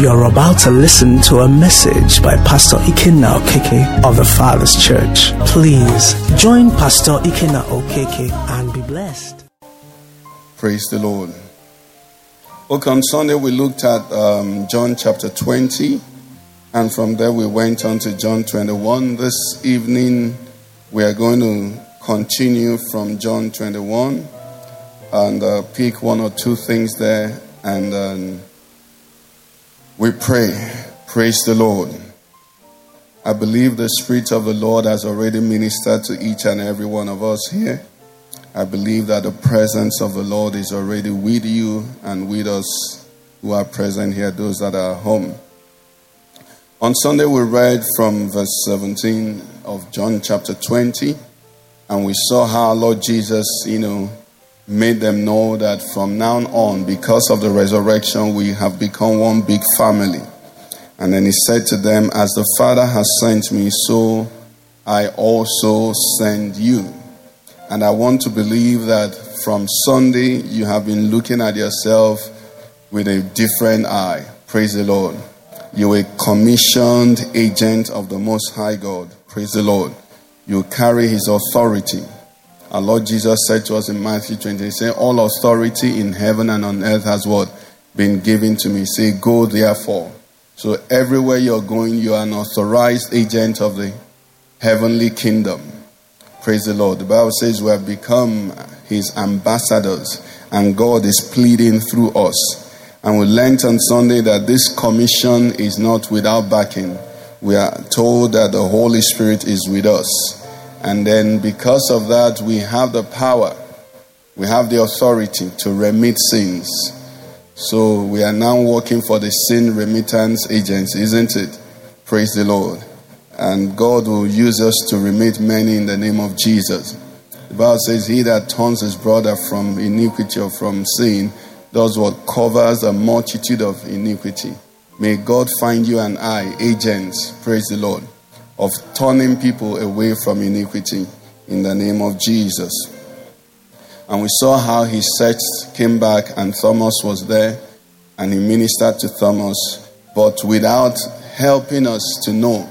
You're about to listen to a message by Pastor Ikenna Okeke of the Father's Church. Please join Pastor Ikenna Okeke and be blessed. Praise the Lord. Okay, on Sunday we looked at um, John chapter 20, and from there we went on to John 21. This evening we are going to continue from John 21 and uh, pick one or two things there and um, we pray. Praise the Lord. I believe the Spirit of the Lord has already ministered to each and every one of us here. I believe that the presence of the Lord is already with you and with us who are present here, those that are home. On Sunday, we read from verse 17 of John chapter 20, and we saw how Lord Jesus, you know, made them know that from now on, because of the resurrection, we have become one big family. And then he said to them, As the Father has sent me, so I also send you. And I want to believe that from Sunday, you have been looking at yourself with a different eye. Praise the Lord. You're a commissioned agent of the Most High God. Praise the Lord. You carry His authority. Our Lord Jesus said to us in Matthew 20, He said, All authority in heaven and on earth has what? Been given to me. Say, Go therefore. So everywhere you're going, you are an authorized agent of the heavenly kingdom. Praise the Lord. The Bible says we have become His ambassadors, and God is pleading through us. And we learned on Sunday that this commission is not without backing. We are told that the Holy Spirit is with us. And then, because of that, we have the power, we have the authority to remit sins. So, we are now working for the sin remittance agency, isn't it? Praise the Lord. And God will use us to remit many in the name of Jesus. The Bible says, He that turns his brother from iniquity or from sin does what covers a multitude of iniquity. May God find you and I agents, praise the Lord, of turning people away from iniquity in the name of Jesus. And we saw how his sect came back and Thomas was there and he ministered to Thomas, but without helping us to know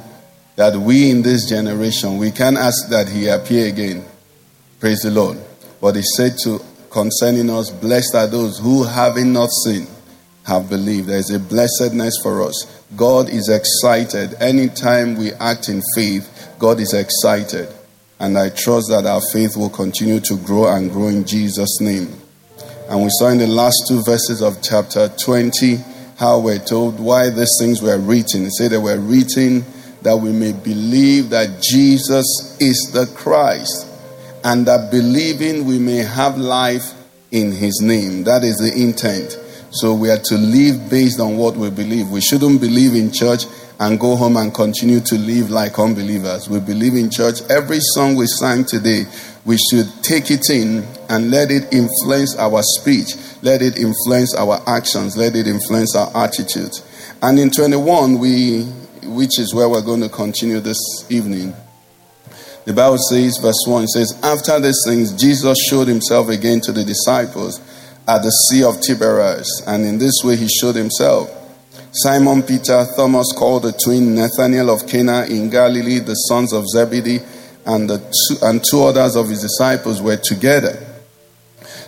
that we in this generation, we can ask that he appear again. Praise the Lord. But he said to concerning us, blessed are those who having not seen have believed. There is a blessedness for us. God is excited. Anytime we act in faith, God is excited. And I trust that our faith will continue to grow and grow in Jesus' name. And we saw in the last two verses of chapter 20 how we're told why these things were written. It said they were written that we may believe that Jesus is the Christ, and that believing we may have life in his name. That is the intent. So we are to live based on what we believe. We shouldn't believe in church and go home and continue to live like unbelievers. We believe in church. Every song we sang today, we should take it in and let it influence our speech, let it influence our actions, let it influence our attitudes. And in 21, we, which is where we're going to continue this evening, the Bible says, verse 1, it says, After these things, Jesus showed himself again to the disciples at the Sea of Tiberias, and in this way he showed himself. Simon Peter, Thomas called the twin, Nathanael of Cana in Galilee, the sons of Zebedee, and, two, and two others of his disciples were together.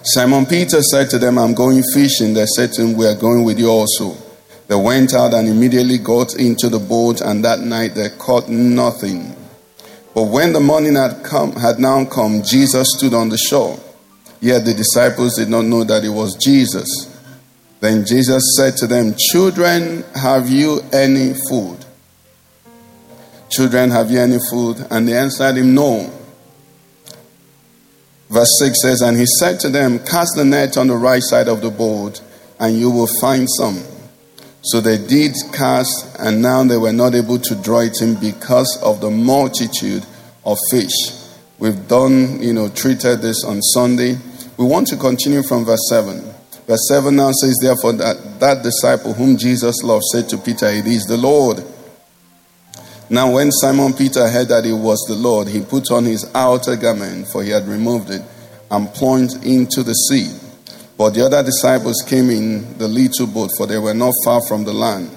Simon Peter said to them, I'm going fishing. They said to him, We are going with you also. They went out and immediately got into the boat, and that night they caught nothing. But when the morning had come, had now come, Jesus stood on the shore. Yet the disciples did not know that it was Jesus. Then Jesus said to them, Children, have you any food? Children, have you any food? And they answered him, No. Verse 6 says, And he said to them, Cast the net on the right side of the boat, and you will find some. So they did cast, and now they were not able to draw it in because of the multitude of fish. We've done, you know, treated this on Sunday. We want to continue from verse 7. Verse 7 now says, Therefore, that, that disciple whom Jesus loved said to Peter, It is the Lord. Now, when Simon Peter heard that it was the Lord, he put on his outer garment, for he had removed it, and plunged into the sea. But the other disciples came in the little boat, for they were not far from the land,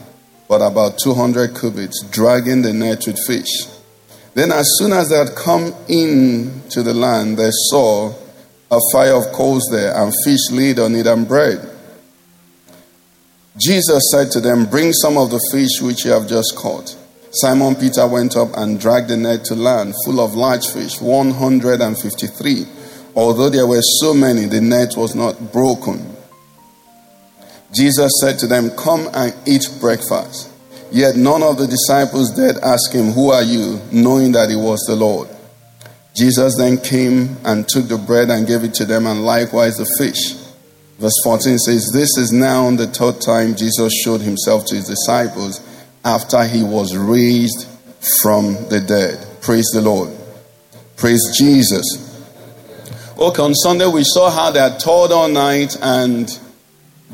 but about 200 cubits, dragging the net with fish. Then, as soon as they had come in to the land, they saw a fire of coals there, and fish laid on it, and bread. Jesus said to them, Bring some of the fish which you have just caught. Simon Peter went up and dragged the net to land, full of large fish, 153. Although there were so many, the net was not broken. Jesus said to them, Come and eat breakfast. Yet none of the disciples dared ask him, Who are you? knowing that he was the Lord. Jesus then came and took the bread and gave it to them, and likewise the fish. Verse 14 says, This is now the third time Jesus showed himself to his disciples after he was raised from the dead. Praise the Lord. Praise Jesus. Okay, on Sunday we saw how they had toiled all night and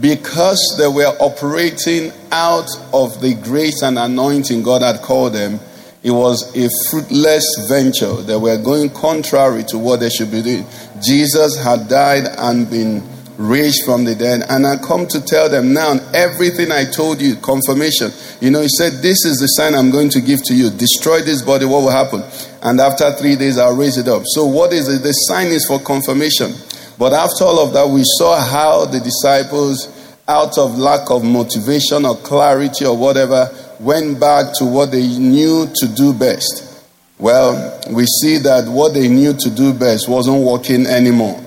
because they were operating out of the grace and anointing God had called them, it was a fruitless venture. They were going contrary to what they should be doing. Jesus had died and been raised from the dead, and I come to tell them now everything I told you, confirmation. You know, he said, This is the sign I'm going to give to you. Destroy this body, what will happen? And after three days, I'll raise it up. So, what is it? The sign is for confirmation. But after all of that, we saw how the disciples, out of lack of motivation or clarity or whatever, went back to what they knew to do best. Well, we see that what they knew to do best wasn't working anymore.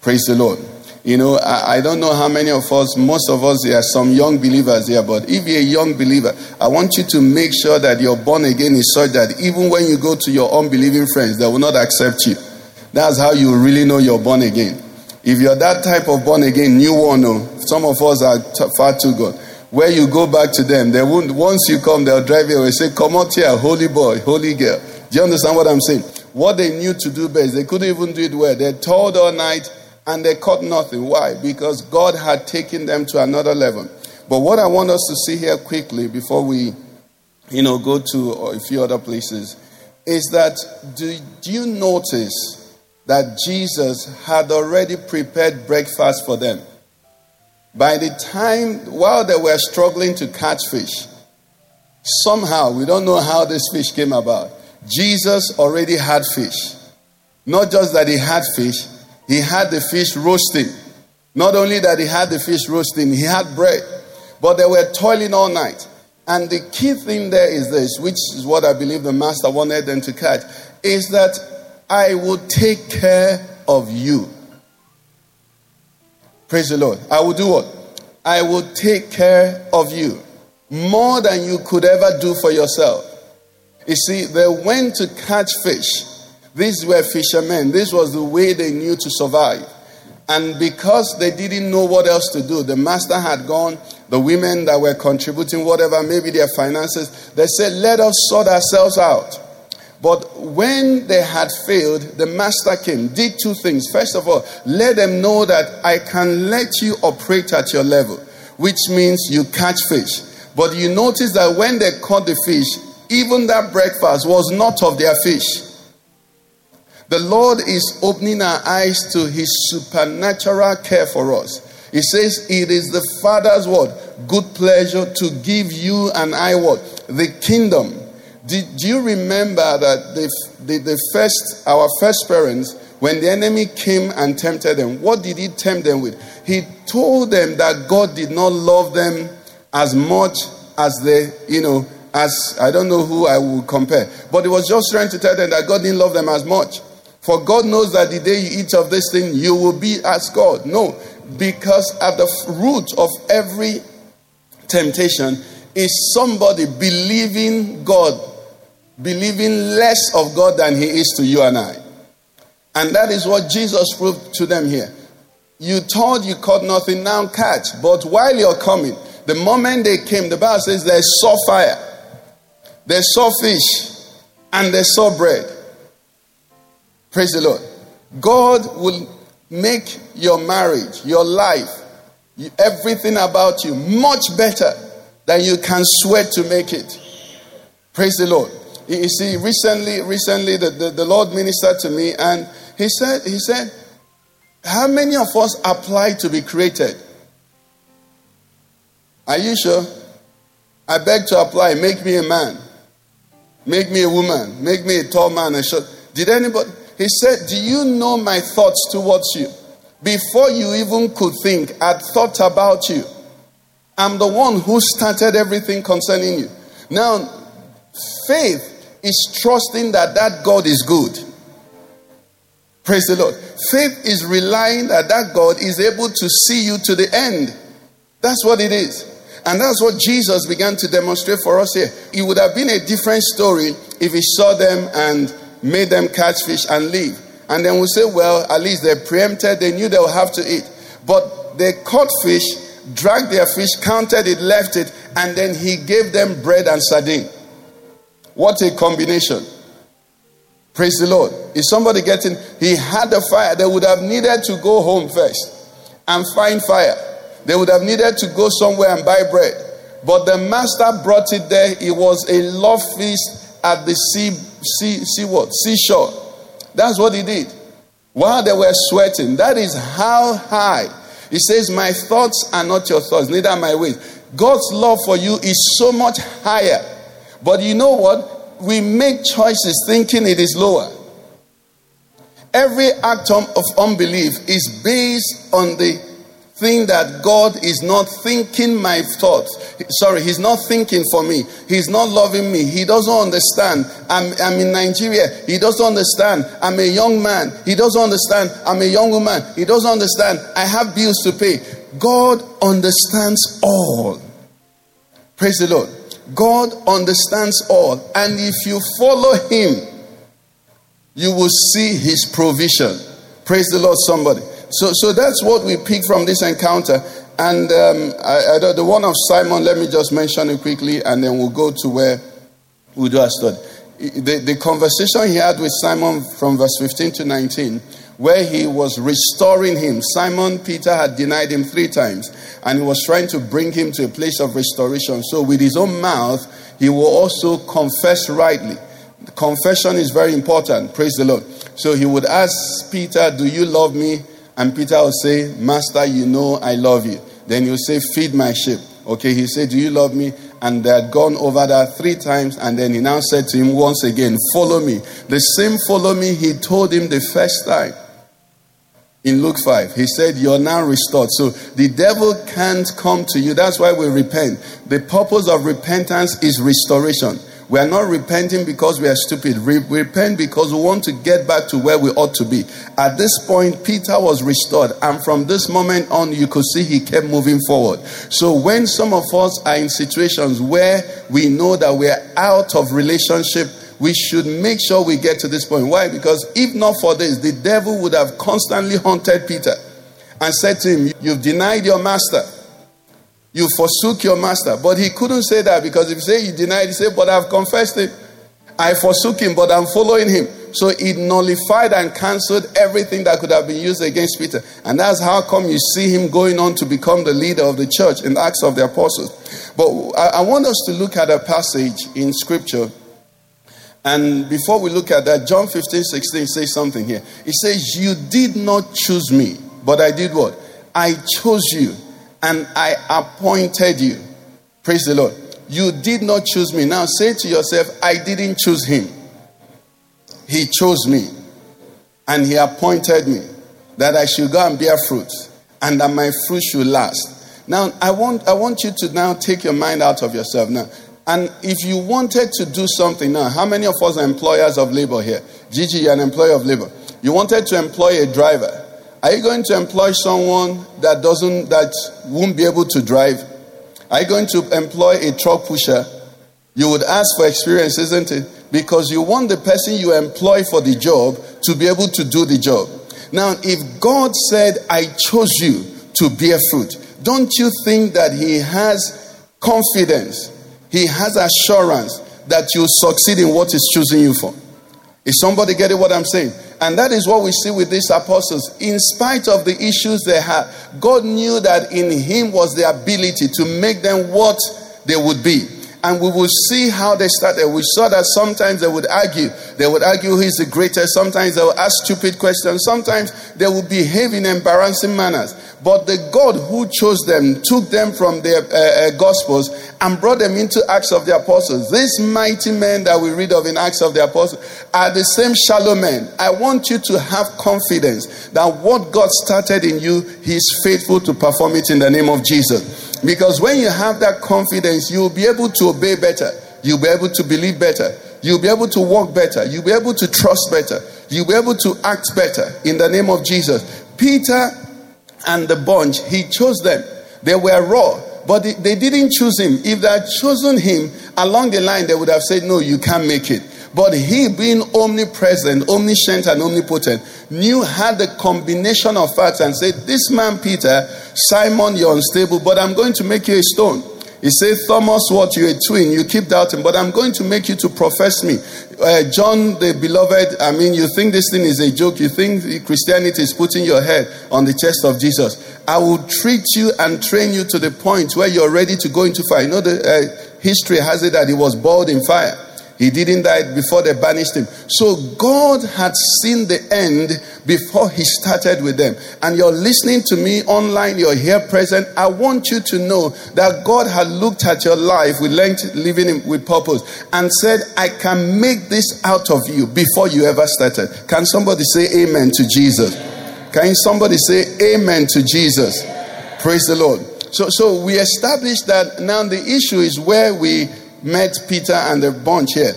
Praise the Lord. You know, I, I, don't know how many of us, most of us, there are some young believers here, but if you're a young believer, I want you to make sure that you're born again is such that even when you go to your unbelieving friends, they will not accept you. That's how you really know you're born again. If you're that type of born again, new one, oh, some of us are t- far too good. Where you go back to them, they won't. Once you come, they'll drive you away. Say, "Come out here, holy boy, holy girl." Do you understand what I'm saying? What they knew to do best, they couldn't even do it well. They toiled all night and they caught nothing. Why? Because God had taken them to another level. But what I want us to see here quickly before we, you know, go to a few other places is that do, do you notice that Jesus had already prepared breakfast for them. By the time, while they were struggling to catch fish, somehow, we don't know how this fish came about, Jesus already had fish. Not just that he had fish, he had the fish roasting. Not only that he had the fish roasting, he had bread. But they were toiling all night. And the key thing there is this, which is what I believe the master wanted them to catch, is that I will take care of you. Praise the Lord. I will do what? I will take care of you more than you could ever do for yourself. You see, they went to catch fish. These were fishermen. This was the way they knew to survive. And because they didn't know what else to do, the master had gone, the women that were contributing whatever, maybe their finances, they said, Let us sort ourselves out. But when they had failed, the master came, did two things. First of all, let them know that I can let you operate at your level, which means you catch fish. But you notice that when they caught the fish, even that breakfast was not of their fish. The Lord is opening our eyes to his supernatural care for us. He says, It is the Father's word, good pleasure to give you and I what? The kingdom did do you remember that the, the, the first, our first parents, when the enemy came and tempted them, what did he tempt them with? He told them that God did not love them as much as they, you know, as I don't know who I would compare, but he was just trying to tell them that God didn't love them as much. For God knows that the day you eat of this thing, you will be as God. No, because at the root of every temptation is somebody believing God believing less of God than He is to you and I. And that is what Jesus proved to them here. You thought you caught nothing, now catch. But while you're coming, the moment they came, the Bible says they saw fire, they saw fish, and they saw bread. Praise the Lord. God will make your marriage, your life, everything about you much better than you can sweat to make it. Praise the Lord. You see, recently, recently the, the, the Lord ministered to me and he said, he said, How many of us apply to be created? Are you sure? I beg to apply, make me a man. Make me a woman. Make me a tall man and short. Did anybody? He said, Do you know my thoughts towards you? Before you even could think, I'd thought about you. I'm the one who started everything concerning you. Now, faith is trusting that that God is good. Praise the Lord. Faith is relying that that God is able to see you to the end. That's what it is. And that's what Jesus began to demonstrate for us here. It would have been a different story if he saw them and made them catch fish and leave. And then we say, well, at least they preempted, they knew they would have to eat. But they caught fish, dragged their fish, counted it, left it, and then he gave them bread and sardine. What a combination. Praise the Lord. Is somebody getting, he had the fire. They would have needed to go home first and find fire. They would have needed to go somewhere and buy bread. But the master brought it there. It was a love feast at the sea, sea, sea what? Seashore. That's what he did. While they were sweating. That is how high. He says, My thoughts are not your thoughts, neither my ways. God's love for you is so much higher. But you know what? We make choices thinking it is lower. Every act of unbelief is based on the thing that God is not thinking my thoughts. Sorry, He's not thinking for me. He's not loving me. He doesn't understand. I'm, I'm in Nigeria. He doesn't understand. I'm a young man. He doesn't understand. I'm a young woman. He doesn't understand. I have bills to pay. God understands all. Praise the Lord. God understands all. And if you follow Him, you will see His provision. Praise the Lord, somebody. So, so that's what we pick from this encounter. And um, I, I, the one of Simon, let me just mention it quickly, and then we'll go to where we do our study. The, the conversation he had with Simon from verse 15 to 19, where he was restoring him. Simon Peter had denied him three times, and he was trying to bring him to a place of restoration. So, with his own mouth, he will also confess rightly. confession is very important. Praise the Lord. So, he would ask Peter, Do you love me? And Peter will say, Master, you know I love you. Then he'll say, Feed my sheep. Okay, he said, Do you love me? And they had gone over that three times. And then he now said to him once again, Follow me. The same follow me he told him the first time in Luke 5. He said, You're now restored. So the devil can't come to you. That's why we repent. The purpose of repentance is restoration. We are not repenting because we are stupid. We repent because we want to get back to where we ought to be. At this point, Peter was restored, and from this moment on, you could see he kept moving forward. So, when some of us are in situations where we know that we are out of relationship, we should make sure we get to this point. Why? Because if not for this, the devil would have constantly haunted Peter and said to him, You've denied your master. You forsook your master. But he couldn't say that because if you say you denied, he said, But I've confessed it. I forsook him, but I'm following him. So it nullified and cancelled everything that could have been used against Peter. And that's how come you see him going on to become the leader of the church in Acts of the Apostles. But I want us to look at a passage in Scripture. And before we look at that, John 15, 16 says something here. It says, You did not choose me, but I did what? I chose you and I appointed you. Praise the Lord. You did not choose me. Now say to yourself, I didn't choose him. He chose me. And he appointed me that I should go and bear fruit and that my fruit should last. Now, I want, I want you to now take your mind out of yourself now. And if you wanted to do something now, how many of us are employers of labor here? Gigi, you're an employer of labor. You wanted to employ a driver. Are you going to employ someone that doesn't that won't be able to drive? Are you going to employ a truck pusher? You would ask for experience, isn't it? Because you want the person you employ for the job to be able to do the job. Now, if God said, I chose you to bear fruit, don't you think that He has confidence, He has assurance that you'll succeed in what He's choosing you for? Is somebody getting what I'm saying? And that is what we see with these apostles. In spite of the issues they had, God knew that in Him was the ability to make them what they would be. And we will see how they started. We saw that sometimes they would argue. They would argue who is the greatest. Sometimes they would ask stupid questions. Sometimes they would behave in embarrassing manners. But the God who chose them took them from their uh, uh, Gospels and brought them into Acts of the Apostles. These mighty men that we read of in Acts of the Apostles are the same shallow men. I want you to have confidence that what God started in you, He is faithful to perform it in the name of Jesus. Because when you have that confidence, you'll be able to obey better, you'll be able to believe better, you'll be able to walk better, you'll be able to trust better, you'll be able to act better in the name of Jesus. Peter and the bunch, he chose them. They were raw, but they didn't choose him. If they had chosen him along the line, they would have said, No, you can't make it. But he, being omnipresent, omniscient, and omnipotent, knew, had the combination of facts and said, This man, Peter, Simon, you're unstable, but I'm going to make you a stone. He said, Thomas, what? You're a twin. You keep doubting, but I'm going to make you to profess me. Uh, John, the beloved, I mean, you think this thing is a joke. You think Christianity is putting your head on the chest of Jesus. I will treat you and train you to the point where you're ready to go into fire. You know, the uh, history has it that he was boiled in fire. He didn't die before they banished him. So God had seen the end before he started with them. And you're listening to me online, you're here present. I want you to know that God had looked at your life with length, living with purpose, and said, I can make this out of you before you ever started. Can somebody say amen to Jesus? Can somebody say amen to Jesus? Praise the Lord. So, so we established that now the issue is where we met Peter and the bunch here,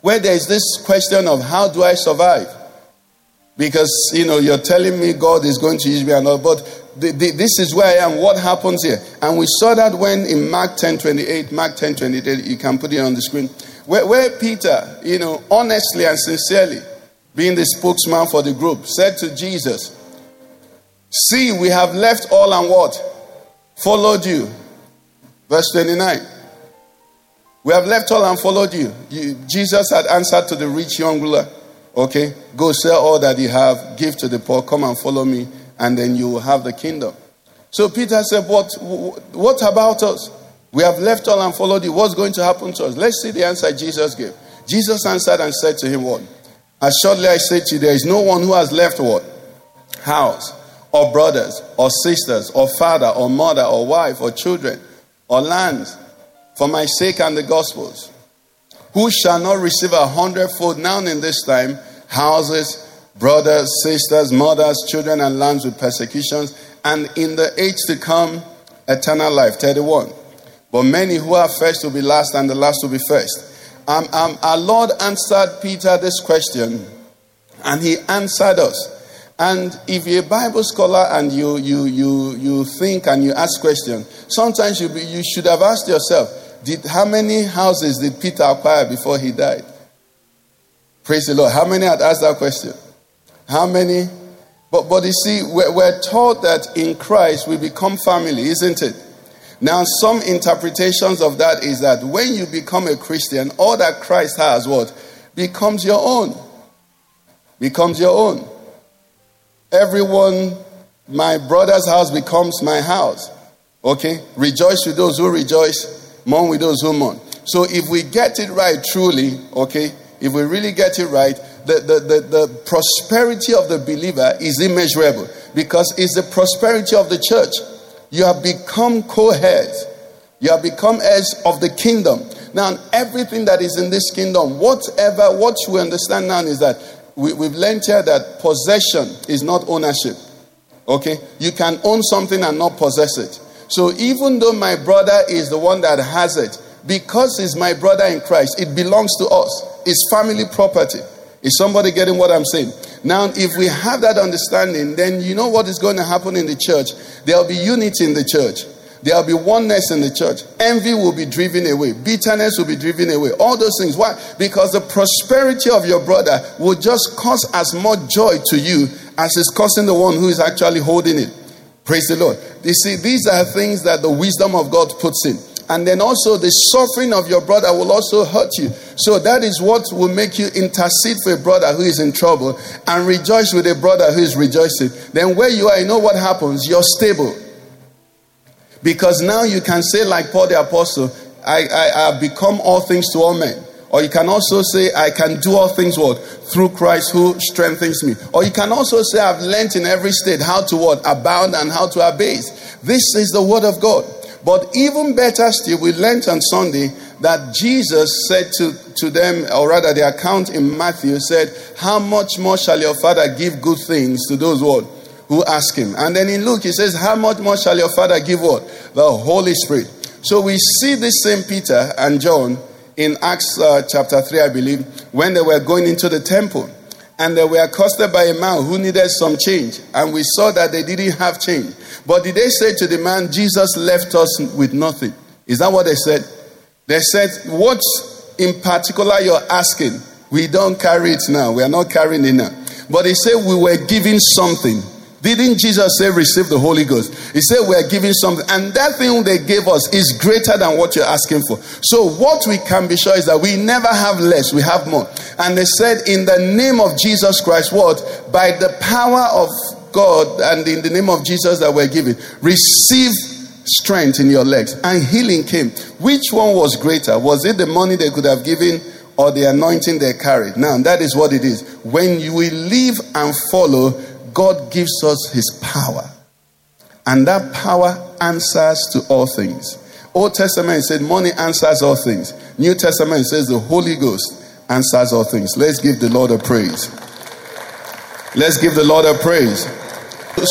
where there is this question of how do I survive? Because, you know, you're telling me God is going to use me and all, but the, the, this is where I am. What happens here? And we saw that when in Mark 10 28, Mark 10 28, you can put it on the screen, where, where Peter, you know, honestly and sincerely, being the spokesman for the group, said to Jesus, See, we have left all and what? Followed you. Verse 29. We have left all and followed you. you. Jesus had answered to the rich young ruler, okay, go sell all that you have, give to the poor, come and follow me, and then you will have the kingdom. So Peter said, What, what about us? We have left all and followed you. What's going to happen to us? Let's see the answer Jesus gave. Jesus answered and said to him, What? Assuredly I say to you, there is no one who has left what? House, or brothers, or sisters, or father, or mother, or wife, or children, or lands for my sake and the gospel's. Who shall not receive a hundredfold now in this time houses, brothers, sisters, mothers, children, and lands with persecutions, and in the age to come, eternal life. 31. But many who are first will be last, and the last will be first. Um, um, our Lord answered Peter this question, and he answered us. And if you're a Bible scholar and you, you, you, you think and you ask questions, sometimes you, you should have asked yourself, did, how many houses did Peter acquire before he died? Praise the Lord. How many had asked that question? How many? But, but you see, we're, we're taught that in Christ we become family, isn't it? Now, some interpretations of that is that when you become a Christian, all that Christ has, what? Becomes your own. Becomes your own. Everyone, my brother's house becomes my house. Okay? Rejoice with those who rejoice mourn with those who mourn. So if we get it right truly, okay, if we really get it right, the, the, the, the prosperity of the believer is immeasurable because it's the prosperity of the church. You have become co heirs, you have become heirs of the kingdom. Now, everything that is in this kingdom, whatever, what we understand now is that we, we've learned here that possession is not ownership. Okay? You can own something and not possess it. So even though my brother is the one that has it, because he's my brother in Christ, it belongs to us. It's family property. Is somebody getting what I'm saying? Now, if we have that understanding, then you know what is going to happen in the church? There'll be unity in the church. There'll be oneness in the church. Envy will be driven away. Bitterness will be driven away. All those things. Why? Because the prosperity of your brother will just cause as much joy to you as it's causing the one who is actually holding it. Praise the Lord. You see, these are things that the wisdom of God puts in. And then also the suffering of your brother will also hurt you. So that is what will make you intercede for a brother who is in trouble and rejoice with a brother who is rejoicing. Then where you are, you know what happens? You're stable. Because now you can say, like Paul the Apostle, I, I, I become all things to all men. Or you can also say, I can do all things what? Through Christ who strengthens me. Or you can also say, I've learned in every state how to what? Abound and how to abase. This is the word of God. But even better still, we learned on Sunday that Jesus said to, to them, or rather the account in Matthew said, How much more shall your father give good things to those what? Who ask him. And then in Luke he says, How much more shall your father give what? The Holy Spirit. So we see this same Peter and John in Acts uh, chapter 3, I believe, when they were going into the temple. And they were accosted by a man who needed some change. And we saw that they didn't have change. But did they say to the man, Jesus left us with nothing? Is that what they said? They said, What in particular you're asking? We don't carry it now. We are not carrying it now. But they said we were giving something. Didn't Jesus say, receive the Holy Ghost? He said, we're giving something. And that thing they gave us is greater than what you're asking for. So, what we can be sure is that we never have less, we have more. And they said, in the name of Jesus Christ, what? By the power of God and in the name of Jesus that we're giving, receive strength in your legs. And healing came. Which one was greater? Was it the money they could have given or the anointing they carried? Now, that is what it is. When you will live and follow, God gives us his power. And that power answers to all things. Old Testament said money answers all things. New Testament says the Holy Ghost answers all things. Let's give the Lord a praise. Let's give the Lord a praise.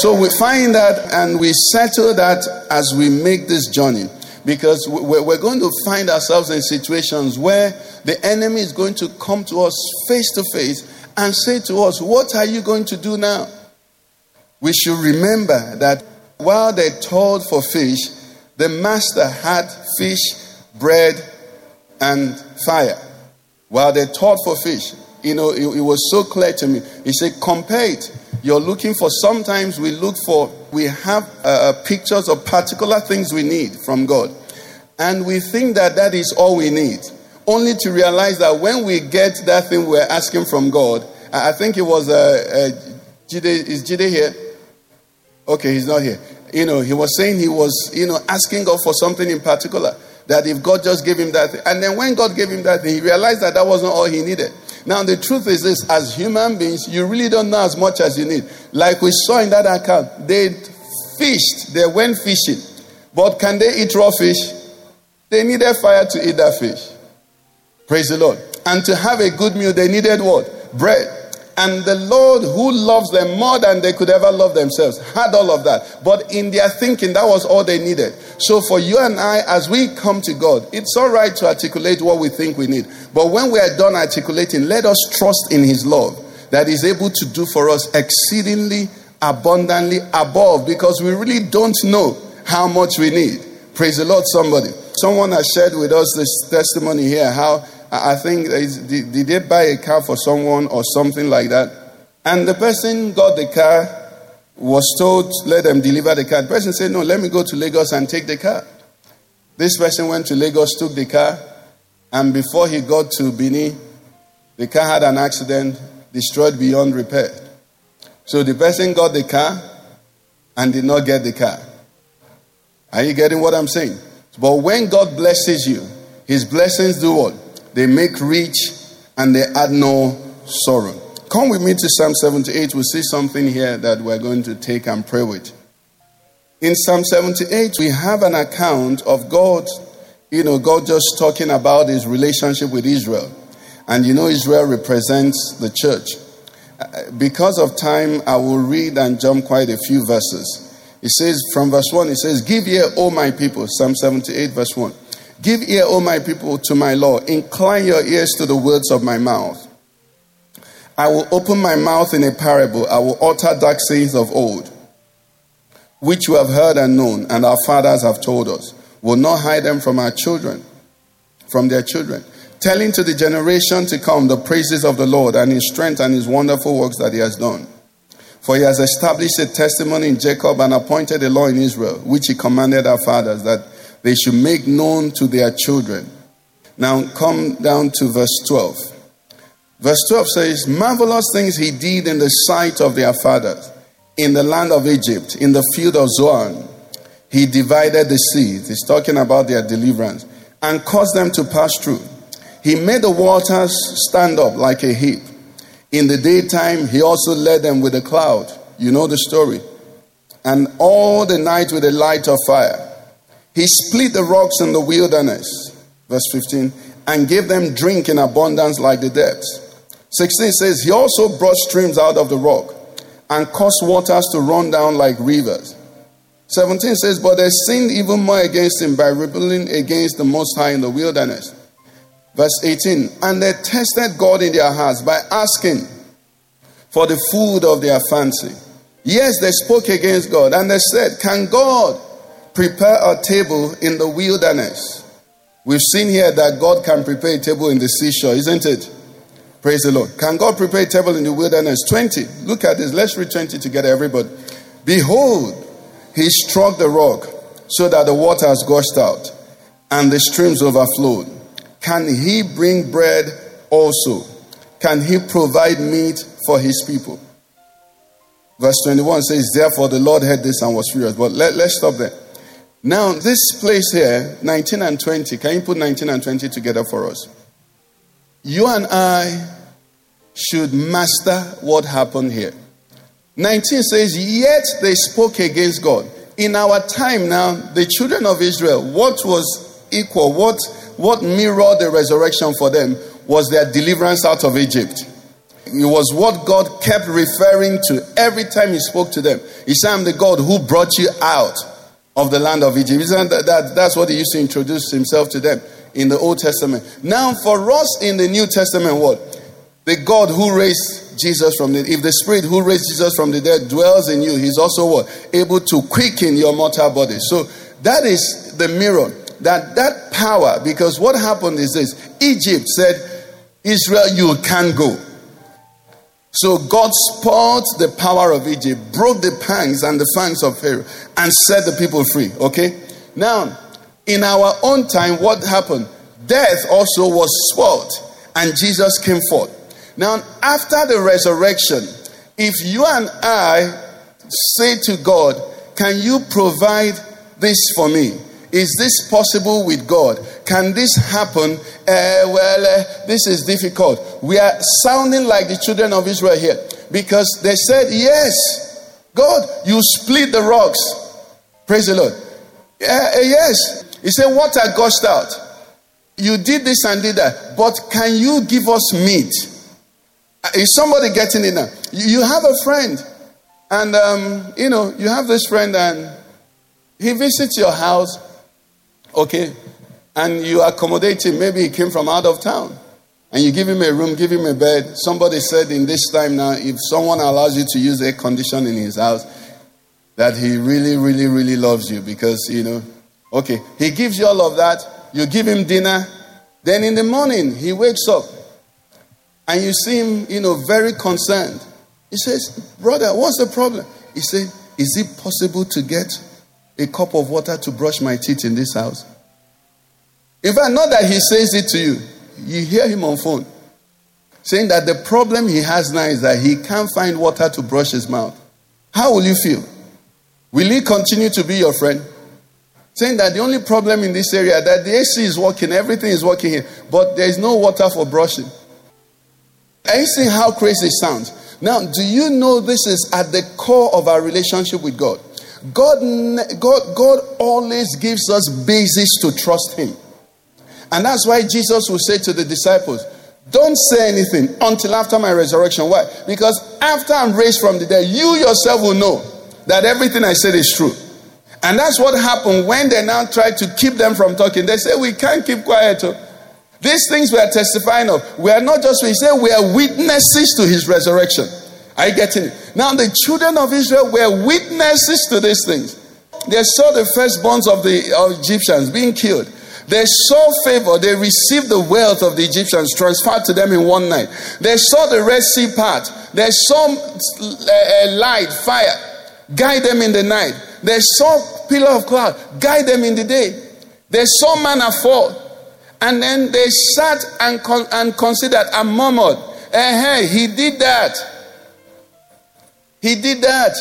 So we find that and we settle that as we make this journey because we're going to find ourselves in situations where the enemy is going to come to us face to face and say to us, What are you going to do now? We should remember that while they toiled for fish, the master had fish, bread, and fire. While they toiled for fish, you know, it, it was so clear to me. He said, compare it. You're looking for, sometimes we look for, we have uh, uh, pictures of particular things we need from God. And we think that that is all we need. Only to realize that when we get that thing we're asking from God, I think it was, uh, uh, Jide, is Jide here? Okay, he's not here. You know, he was saying he was, you know, asking God for something in particular. That if God just gave him that thing. And then when God gave him that thing, he realized that that wasn't all he needed. Now, the truth is this as human beings, you really don't know as much as you need. Like we saw in that account, they fished, they went fishing. But can they eat raw fish? They needed fire to eat that fish. Praise the Lord. And to have a good meal, they needed what? Bread. And the Lord, who loves them more than they could ever love themselves, had all of that. But in their thinking, that was all they needed. So for you and I, as we come to God, it's all right to articulate what we think we need. But when we are done articulating, let us trust in His love that is able to do for us exceedingly abundantly above because we really don't know how much we need. Praise the Lord, somebody. Someone has shared with us this testimony here how I think, did they buy a car for someone or something like that? And the person got the car, was told, let them deliver the car. The person said, no, let me go to Lagos and take the car. This person went to Lagos, took the car, and before he got to Bini, the car had an accident, destroyed beyond repair. So the person got the car and did not get the car. Are you getting what I'm saying? But when God blesses you, his blessings do what? They make rich and they add no sorrow. Come with me to Psalm 78. We'll see something here that we're going to take and pray with. In Psalm 78, we have an account of God, you know, God just talking about his relationship with Israel. And you know, Israel represents the church. Uh, because of time, I will read and jump quite a few verses. It says, from verse 1, it says, Give ear, O my people. Psalm 78, verse 1. Give ear, O my people, to my law. Incline your ears to the words of my mouth. I will open my mouth in a parable. I will utter dark sayings of old, which you have heard and known, and our fathers have told us. Will not hide them from our children, from their children, telling to the generation to come the praises of the Lord and his strength and his wonderful works that he has done. For he has established a testimony in Jacob and appointed a law in Israel, which he commanded our fathers that they should make known to their children. Now come down to verse 12. Verse 12 says, Marvelous things he did in the sight of their fathers, in the land of Egypt, in the field of Zoan. He divided the sea. He's talking about their deliverance. and caused them to pass through. He made the waters stand up like a heap. In the daytime, he also led them with a cloud. You know the story. And all the night with a light of fire. He split the rocks in the wilderness. Verse 15. And gave them drink in abundance like the depths. 16 says, He also brought streams out of the rock and caused waters to run down like rivers. 17 says, But they sinned even more against him by rebelling against the Most High in the wilderness. Verse 18, And they tested God in their hearts by asking for the food of their fancy. Yes, they spoke against God and they said, Can God prepare a table in the wilderness? We've seen here that God can prepare a table in the seashore, isn't it? Praise the Lord. Can God prepare a table in the wilderness? 20. Look at this. Let's read 20 together, everybody. Behold, he struck the rock so that the waters gushed out and the streams overflowed. Can he bring bread also? Can he provide meat for his people? Verse 21 says, Therefore the Lord heard this and was furious. But let, let's stop there. Now, this place here, 19 and 20, can you put 19 and 20 together for us? You and I should master what happened here. 19 says, Yet they spoke against God. In our time now, the children of Israel, what was equal, what, what mirrored the resurrection for them was their deliverance out of Egypt. It was what God kept referring to every time He spoke to them. He said, I'm the God who brought you out of the land of Egypt. Isn't that, that, that's what He used to introduce Himself to them in the Old Testament. Now, for us in the New Testament, what? The God who raised Jesus from the if the spirit who raised Jesus from the dead dwells in you, he's also what? Able to quicken your mortal body. So that is the mirror. That that power, because what happened is this Egypt said, Israel, you can go. So God spoiled the power of Egypt, broke the pangs and the fangs of Pharaoh, and set the people free. Okay? Now, in our own time, what happened? Death also was spoiled, and Jesus came forth. Now, after the resurrection, if you and I say to God, Can you provide this for me? Is this possible with God? Can this happen? Uh, well, uh, this is difficult. We are sounding like the children of Israel here because they said, Yes, God, you split the rocks. Praise the Lord. Uh, yes. He said, Water gushed out. You did this and did that, but can you give us meat? Is somebody getting it now? You have a friend, and um, you know, you have this friend, and he visits your house, okay, and you accommodate him. Maybe he came from out of town, and you give him a room, give him a bed. Somebody said in this time now, if someone allows you to use air condition in his house, that he really, really, really loves you because, you know, okay, he gives you all of that. You give him dinner. Then in the morning, he wakes up and you see him, you know, very concerned. He says, Brother, what's the problem? He said, Is it possible to get a cup of water to brush my teeth in this house? In fact, not that he says it to you, you hear him on phone saying that the problem he has now is that he can't find water to brush his mouth. How will you feel? Will he continue to be your friend? Saying that the only problem in this area that the AC is working, everything is working here, but there is no water for brushing. Are you seeing how crazy it sounds? Now, do you know this is at the core of our relationship with God? God, God, God always gives us basis to trust Him. And that's why Jesus will say to the disciples, Don't say anything until after my resurrection. Why? Because after I'm raised from the dead, you yourself will know that everything I said is true. And that's what happened when they now tried to keep them from talking. They say, We can't keep quiet. Oh. These things we are testifying of, we are not just, we say we are witnesses to his resurrection. Are you getting it? Now, the children of Israel were witnesses to these things. They saw the firstborns of the of Egyptians being killed. They saw favor. They received the wealth of the Egyptians transferred to them in one night. They saw the Red Sea part. They saw a light, fire, guide them in the night. They saw pillar of cloud, guide them in the day. They saw manna fall. And then they sat and, con- and considered and murmured, eh, hey, he did that. He did that.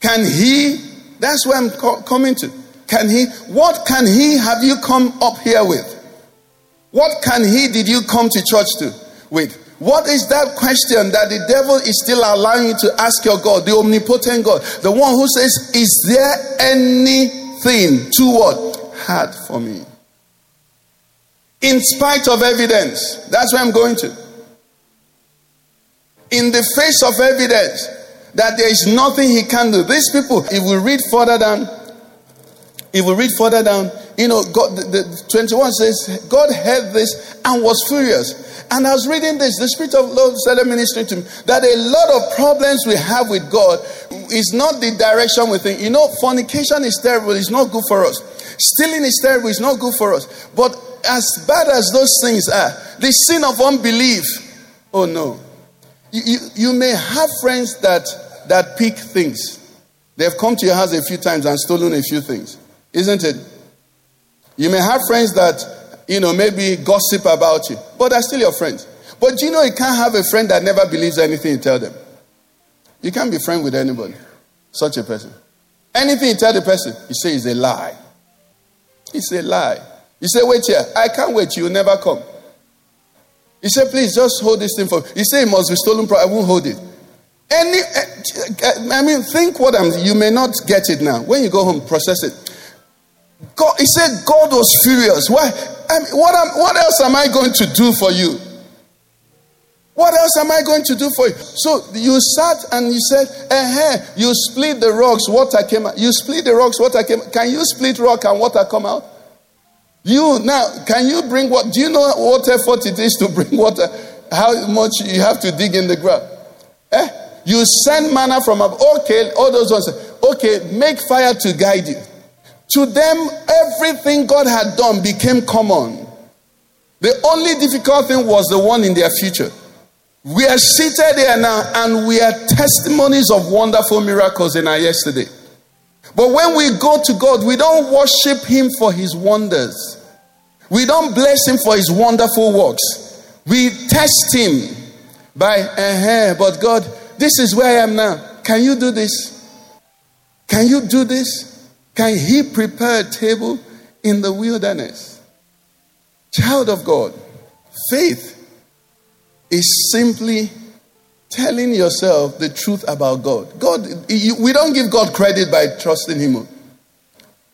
Can he? That's where I'm co- coming to. can he, what can he have you come up here with? What can he did you come to church to with? What is that question that the devil is still allowing you to ask your God, the omnipotent God, the one who says, Is there anything too what? Hard for me. In spite of evidence. That's where I'm going to. In the face of evidence that there is nothing he can do. These people, if we read further down, if we read further down, you know, God, the, the 21 says, God heard this and was furious. And I was reading this, the Spirit of Lord started ministering to me that a lot of problems we have with God is not the direction we think. You know, fornication is terrible, it's not good for us. Stealing is terrible, it's not good for us. But as bad as those things are, the sin of unbelief, oh no. You, you, may have friends that, that pick things. They've come to your house a few times and stolen a few things. Isn't it? You may have friends that, you know, maybe gossip about you, but they're still your friends. But you know, you can't have a friend that never believes anything you tell them. You can't be friend with anybody, such a person. Anything you tell the person, you say is a lie. It's a lie. You say, wait here. I can't wait. You'll never come. You said, please just hold this thing for. You say it must be stolen. I won't hold it. Any, eh, I mean, think what I'm. You may not get it now. When you go home, process it. God, he said God was furious. Why? I mean, what, am, what else am I going to do for you? What else am I going to do for you? So you sat and you said, eh, you split the rocks, water came out. You split the rocks, water came out. Can you split rock and water come out? You now, can you bring what? Do you know what effort it is to bring water? How much you have to dig in the ground? Eh? You send manna from up. Okay, all those ones. Okay, make fire to guide you. To them, everything God had done became common. The only difficult thing was the one in their future. We are seated here now and we are testimonies of wonderful miracles in our yesterday. But when we go to God, we don't worship Him for His wonders. We don't bless Him for His wonderful works. We test Him by, uh-huh, but God, this is where I am now. Can you do this? Can you do this? Can he prepare a table in the wilderness? Child of God, faith is simply telling yourself the truth about God. God, we don't give God credit by trusting Him.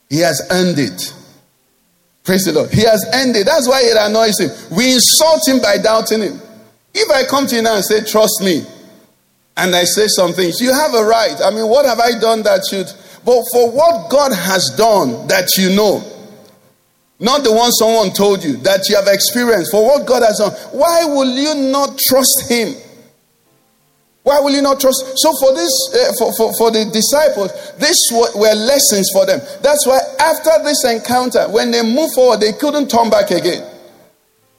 He has earned it. Praise the Lord. He has earned it. That's why it annoys Him. We insult Him by doubting Him. If I come to you now and say, Trust me, and I say some things, you have a right. I mean, what have I done that should but for what God has done that you know, not the one someone told you that you have experienced, for what God has done, why will you not trust Him? Why will you not trust? So for this, uh, for, for, for the disciples, this were lessons for them. That's why after this encounter, when they moved forward, they couldn't turn back again.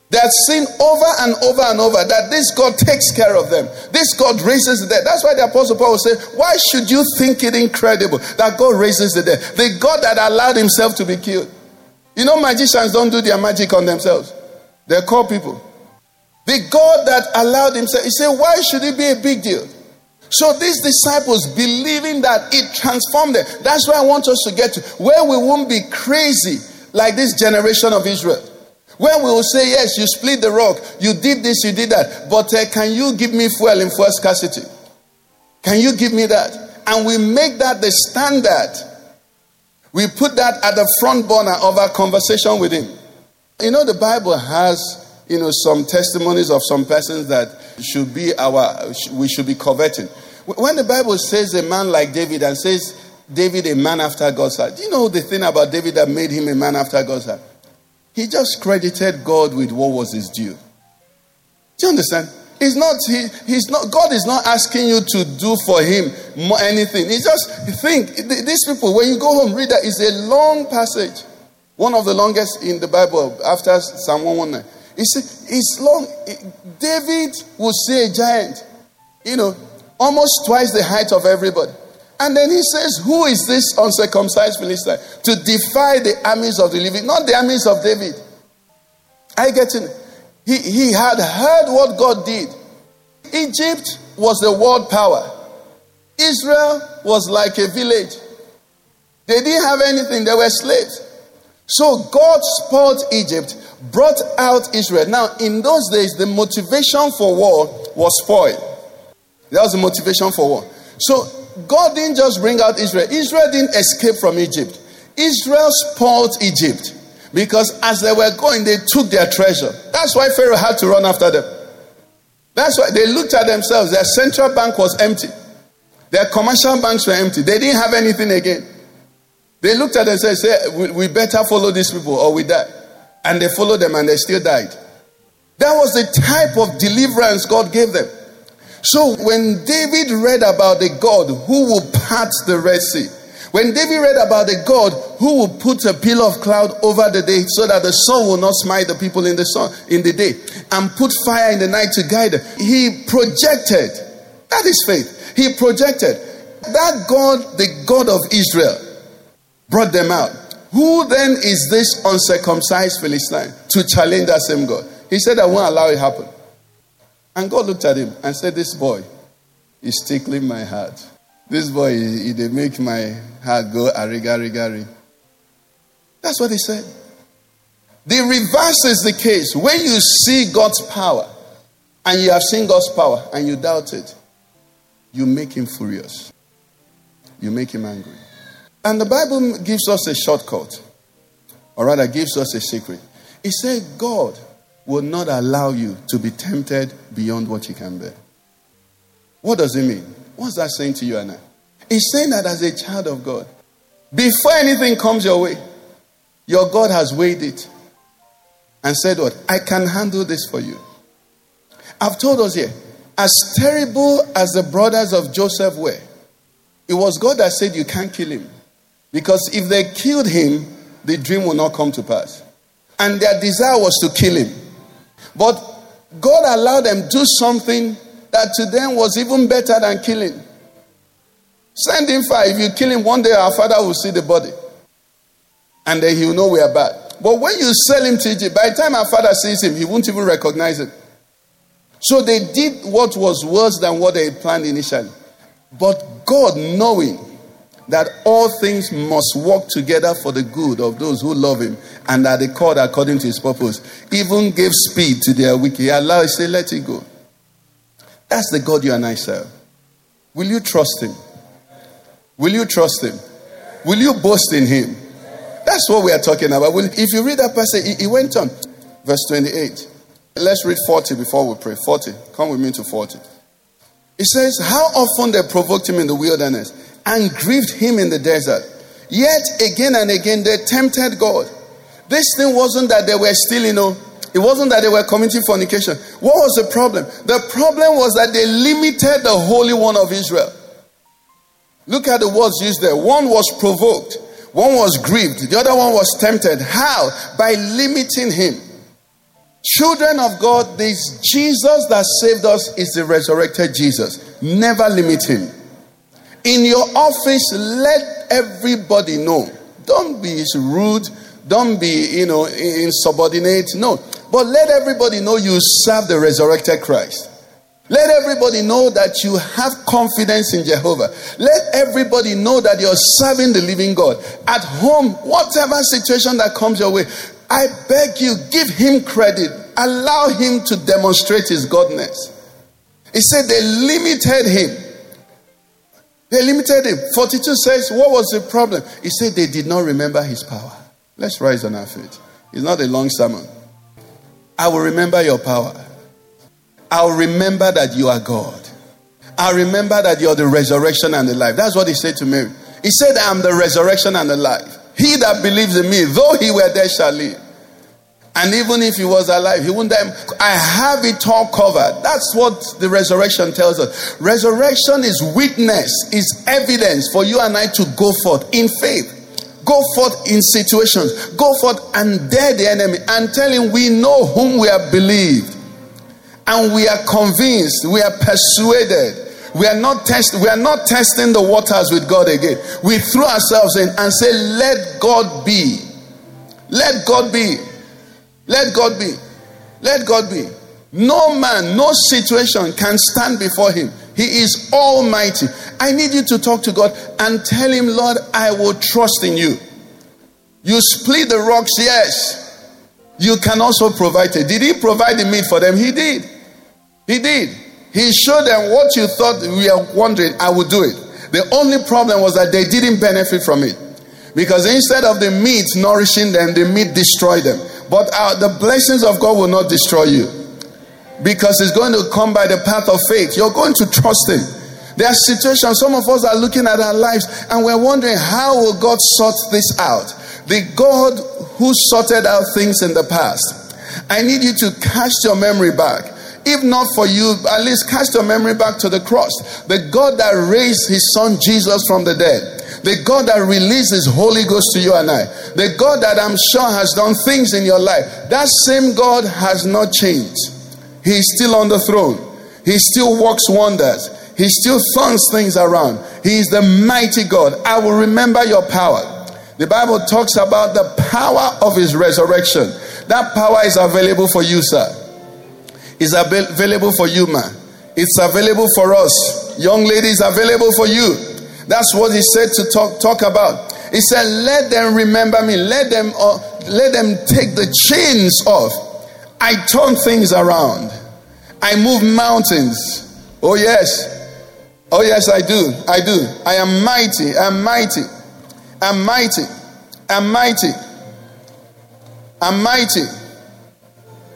They had seen over and over and over that this God takes care of them. This God raises the dead. That's why the Apostle Paul said, Why should you think it incredible that God raises the dead? The God that allowed himself to be killed. You know, magicians don't do their magic on themselves, they're called people. The God that allowed himself, he said, Why should it be a big deal? So these disciples believing that it transformed them. That's why I want us to get to where we won't be crazy like this generation of Israel. When we will say, Yes, you split the rock, you did this, you did that, but uh, can you give me fuel in fuel scarcity? Can you give me that? And we make that the standard. We put that at the front burner of our conversation with Him. You know, the Bible has, you know, some testimonies of some persons that should be our, we should be coveting. When the Bible says a man like David and says David a man after God's heart, do you know the thing about David that made him a man after God's heart? He just credited God with what was his due. Do you understand? He's not, he, he's not, God is not asking you to do for him anything. He just think, these people, when you go home, read that, it's a long passage. One of the longest in the Bible after Psalm 119. It's, it's long. David would see a giant, you know, almost twice the height of everybody. And then he says, Who is this uncircumcised Philistine to defy the armies of the living? Not the armies of David. I get it. He, he had heard what God did. Egypt was the world power, Israel was like a village. They didn't have anything, they were slaves. So God spoiled Egypt, brought out Israel. Now, in those days, the motivation for war was spoil. That was the motivation for war. So God didn't just bring out Israel. Israel didn't escape from Egypt. Israel spoiled Egypt because as they were going, they took their treasure. That's why Pharaoh had to run after them. That's why they looked at themselves. Their central bank was empty. Their commercial banks were empty. They didn't have anything again. They looked at themselves and said, we better follow these people or we die. And they followed them and they still died. That was the type of deliverance God gave them. So when David read about the God who will part the Red Sea, when David read about the God who will put a pillar of cloud over the day so that the sun will not smite the people in the sun in the day and put fire in the night to guide them, he projected. That is faith. He projected that God, the God of Israel, brought them out. Who then is this uncircumcised Philistine to challenge that same God? He said, I won't allow it happen. And God looked at him and said, This boy is tickling my heart. This boy, he, he make my heart go arigari gari. That's what he said. The reverse is the case. When you see God's power and you have seen God's power and you doubt it, you make him furious. You make him angry. And the Bible gives us a shortcut, or rather, gives us a secret. It said, God will not allow you to be tempted beyond what you can bear. What does it mean? What's that saying to you and I? It's saying that as a child of God, before anything comes your way, your God has weighed it and said, What? I can handle this for you. I've told us here, as terrible as the brothers of Joseph were, it was God that said, You can't kill him. Because if they killed him, the dream will not come to pass. And their desire was to kill him. But God allowed them to do something that to them was even better than killing. Send him far. If you kill him, one day our father will see the body. And then he'll know we are bad. But when you sell him to Egypt, by the time our father sees him, he won't even recognize him. So they did what was worse than what they planned initially. But God, knowing that all things must work together for the good of those who love him and are the called according to his purpose, even gave speed to their wicked. He allowed, say, let it go. That's the God you and I serve. Will you trust him? Will you trust him? Will you boast in him? That's what we are talking about. If you read that passage, he went on. Verse 28. Let's read 40 before we pray. 40. Come with me to 40. It says, How often they provoked him in the wilderness and grieved him in the desert. Yet again and again they tempted God. This thing wasn't that they were still, you know, it wasn't that they were committing fornication. What was the problem? The problem was that they limited the Holy One of Israel. Look at the words used there. One was provoked, one was grieved, the other one was tempted. How? By limiting him. Children of God, this Jesus that saved us is the resurrected Jesus. Never limit him. In your office, let everybody know. Don't be rude. Don't be, you know, insubordinate. No. But let everybody know you serve the resurrected Christ. Let everybody know that you have confidence in Jehovah. Let everybody know that you're serving the living God. At home, whatever situation that comes your way, I beg you, give him credit. Allow him to demonstrate his godness. He said they limited him. They limited him. 42 says, What was the problem? He said they did not remember his power. Let's rise on our feet. It's not a long sermon. I will remember your power. I'll remember that you are God. I'll remember that you're the resurrection and the life. That's what he said to Mary. He said, I am the resurrection and the life. He that believes in me, though he were dead, shall live. And even if he was alive, he wouldn't die. I have it all covered. That's what the resurrection tells us. Resurrection is witness, is evidence for you and I to go forth in faith. Go forth in situations. Go forth and dare the enemy and tell him we know whom we have believed and we are convinced, we are persuaded. We are not test, we are not testing the waters with God again. We throw ourselves in and say, Let God be. Let God be. Let God be. Let God be. No man, no situation can stand before him. He is almighty. I need you to talk to God and tell Him, Lord, I will trust in you. You split the rocks, yes. You can also provide it. Did He provide the meat for them? He did. He did. He showed them what you thought we are wondering, I will do it. The only problem was that they didn't benefit from it. Because instead of the meat nourishing them, the meat destroyed them. But uh, the blessings of God will not destroy you. Because it's going to come by the path of faith. You're going to trust Him. There are situations, some of us are looking at our lives and we're wondering, how will God sort this out? The God who sorted out things in the past. I need you to cast your memory back. If not for you, at least cast your memory back to the cross. The God that raised his son Jesus from the dead. The God that released his Holy Ghost to you and I. The God that I'm sure has done things in your life. That same God has not changed. He's still on the throne. He still works wonders. He still turns things around. He is the mighty God. I will remember your power. The Bible talks about the power of his resurrection. That power is available for you, sir is available for you, man. It's available for us. Young ladies, available for you. That's what he said to talk, talk about. He said, Let them remember me. Let them, uh, let them take the chains off. I turn things around. I move mountains. Oh, yes. Oh, yes, I do. I do. I am mighty. I'm mighty. I'm mighty. I'm mighty. I'm mighty.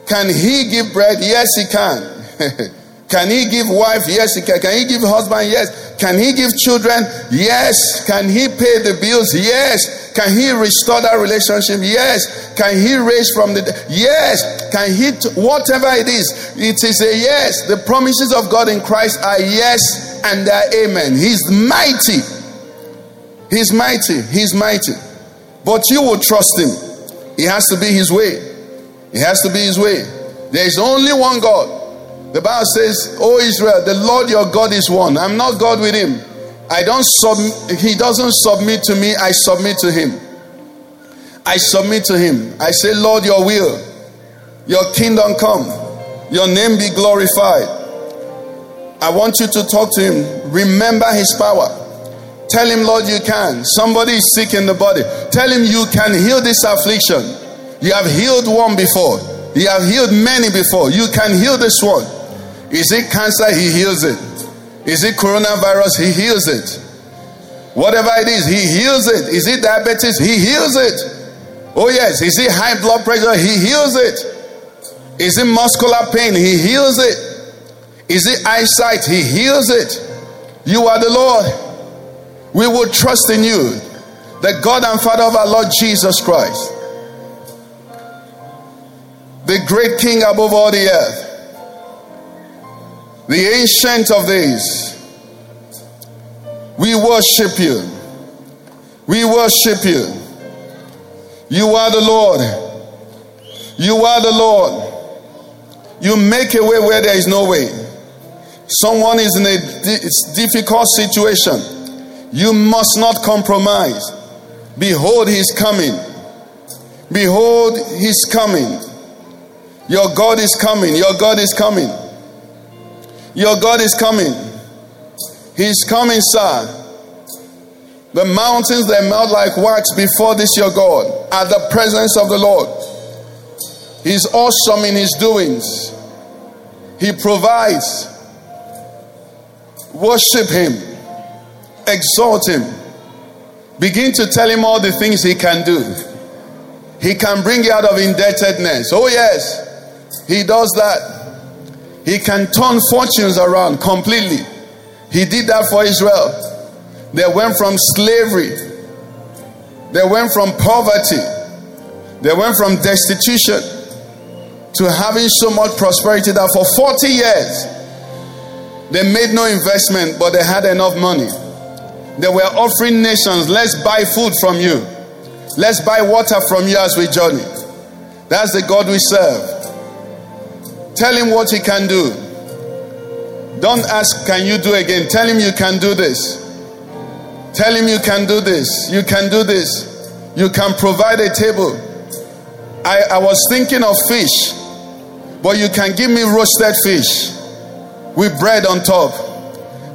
Can he give bread? Yes, he can. can he give wife? Yes, he can. Can he give husband? Yes. Can he give children? Yes. Can he pay the bills? Yes. Can he restore that relationship? Yes. Can he raise from the dead? Yes. Can he t- whatever it is? It is a yes. The promises of God in Christ are yes and they're amen. He's mighty. He's mighty. He's mighty. But you will trust him. He has to be his way. It has to be His way. There is only one God. The Bible says, "O Israel, the Lord your God is one. I'm not God with Him. I don't sub. He doesn't submit to me. I submit to Him. I submit to Him. I say, Lord, Your will, Your kingdom come, Your name be glorified. I want you to talk to Him. Remember His power. Tell Him, Lord, you can. Somebody is sick in the body. Tell Him you can heal this affliction. You have healed one before. You have healed many before. You can heal this one. Is it cancer? He heals it. Is it coronavirus? He heals it. Whatever it is, He heals it. Is it diabetes? He heals it. Oh, yes. Is it high blood pressure? He heals it. Is it muscular pain? He heals it. Is it eyesight? He heals it. You are the Lord. We will trust in you, the God and Father of our Lord Jesus Christ the great King above all the earth, the ancient of days. We worship you. We worship you. You are the Lord. You are the Lord. You make a way where there is no way. Someone is in a difficult situation. You must not compromise. Behold, he's coming. Behold, he's coming. Your God is coming. Your God is coming. Your God is coming. He's coming, sir. The mountains they melt like wax before this your God at the presence of the Lord. He's awesome in his doings. He provides. Worship him. Exalt him. Begin to tell him all the things he can do. He can bring you out of indebtedness. Oh, yes. He does that. He can turn fortunes around completely. He did that for Israel. They went from slavery, they went from poverty, they went from destitution to having so much prosperity that for 40 years they made no investment, but they had enough money. They were offering nations, let's buy food from you, let's buy water from you as we journey. That's the God we serve. Tell him what he can do. Don't ask, Can you do again? Tell him you can do this. Tell him you can do this. You can do this. You can provide a table. I, I was thinking of fish, but you can give me roasted fish with bread on top.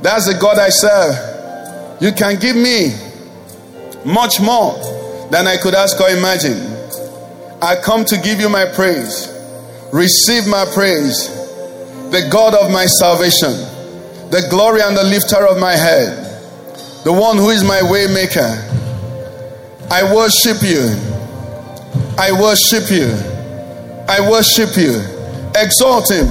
That's the God I serve. You can give me much more than I could ask or imagine. I come to give you my praise. Receive my praise, the God of my salvation, the glory and the lifter of my head, the one who is my waymaker. I worship you. I worship you. I worship you. Exalt him.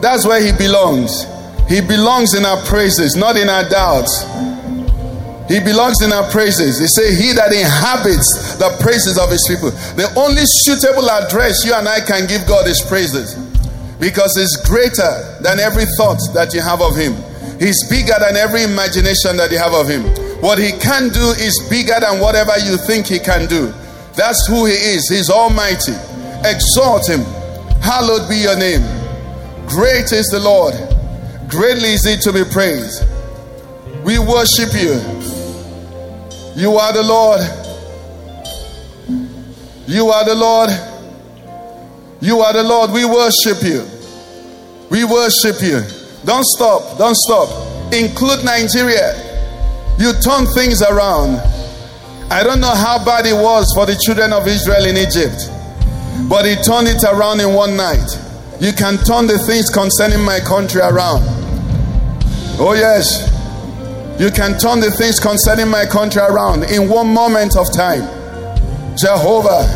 That's where he belongs. He belongs in our praises, not in our doubts. He belongs in our praises. They say, He that inhabits the praises of His people. The only suitable address you and I can give God is praises because it's greater than every thought that you have of Him. He's bigger than every imagination that you have of Him. What He can do is bigger than whatever you think He can do. That's who He is. He's Almighty. Exalt Him. Hallowed be your name. Great is the Lord. Greatly is He to be praised. We worship you. You are the Lord. You are the Lord. You are the Lord. We worship you. We worship you. Don't stop. Don't stop. Include Nigeria. You turn things around. I don't know how bad it was for the children of Israel in Egypt, but he turned it around in one night. You can turn the things concerning my country around. Oh, yes. You can turn the things concerning my country around in one moment of time. Jehovah,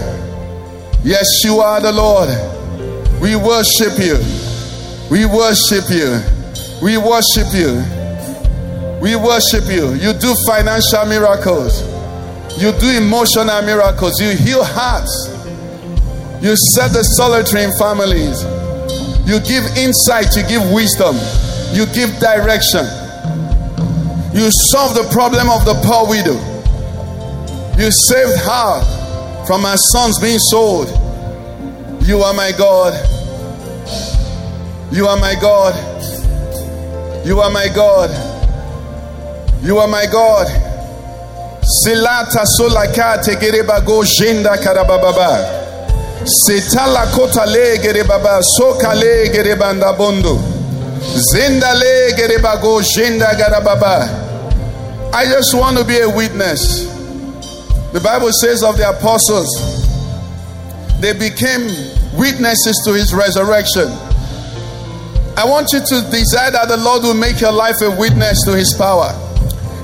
yes, you are the Lord. We worship you. We worship you. We worship you. We worship you. You do financial miracles. You do emotional miracles. You heal hearts. You set the solitary in families. You give insight. You give wisdom. You give direction. You solved the problem of the poor widow. You saved her from her sons being sold. You are my God. You are my God. You are my God. You are my God. Silata solakate gerebago jenda karabababa. Setala kota le gerebaba sokale gerebanda bondo. Gerebago. I just want to be a witness. The Bible says of the apostles, they became witnesses to his resurrection. I want you to desire that the Lord will make your life a witness to his power.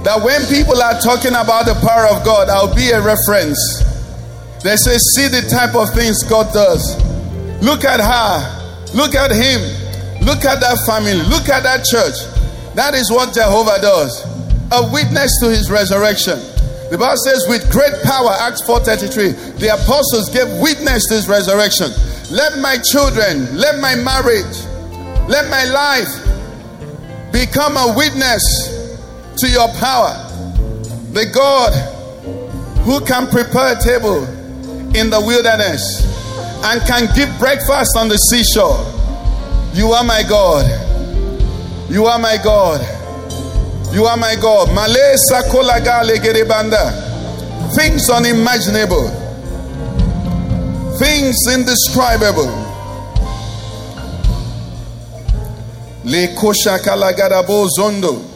That when people are talking about the power of God, I'll be a reference. They say, See the type of things God does. Look at her. Look at him. Look at that family. Look at that church. That is what Jehovah does a witness to his resurrection. The Bible says, with great power, Acts 4:33, the apostles gave witness to his resurrection. Let my children, let my marriage, let my life become a witness to your power. The God who can prepare a table in the wilderness and can give breakfast on the seashore. You are my God. You are my God. You are my God. Malesa gerebanda. Things unimaginable. Things indescribable. Le kosha kalagarabo zondo.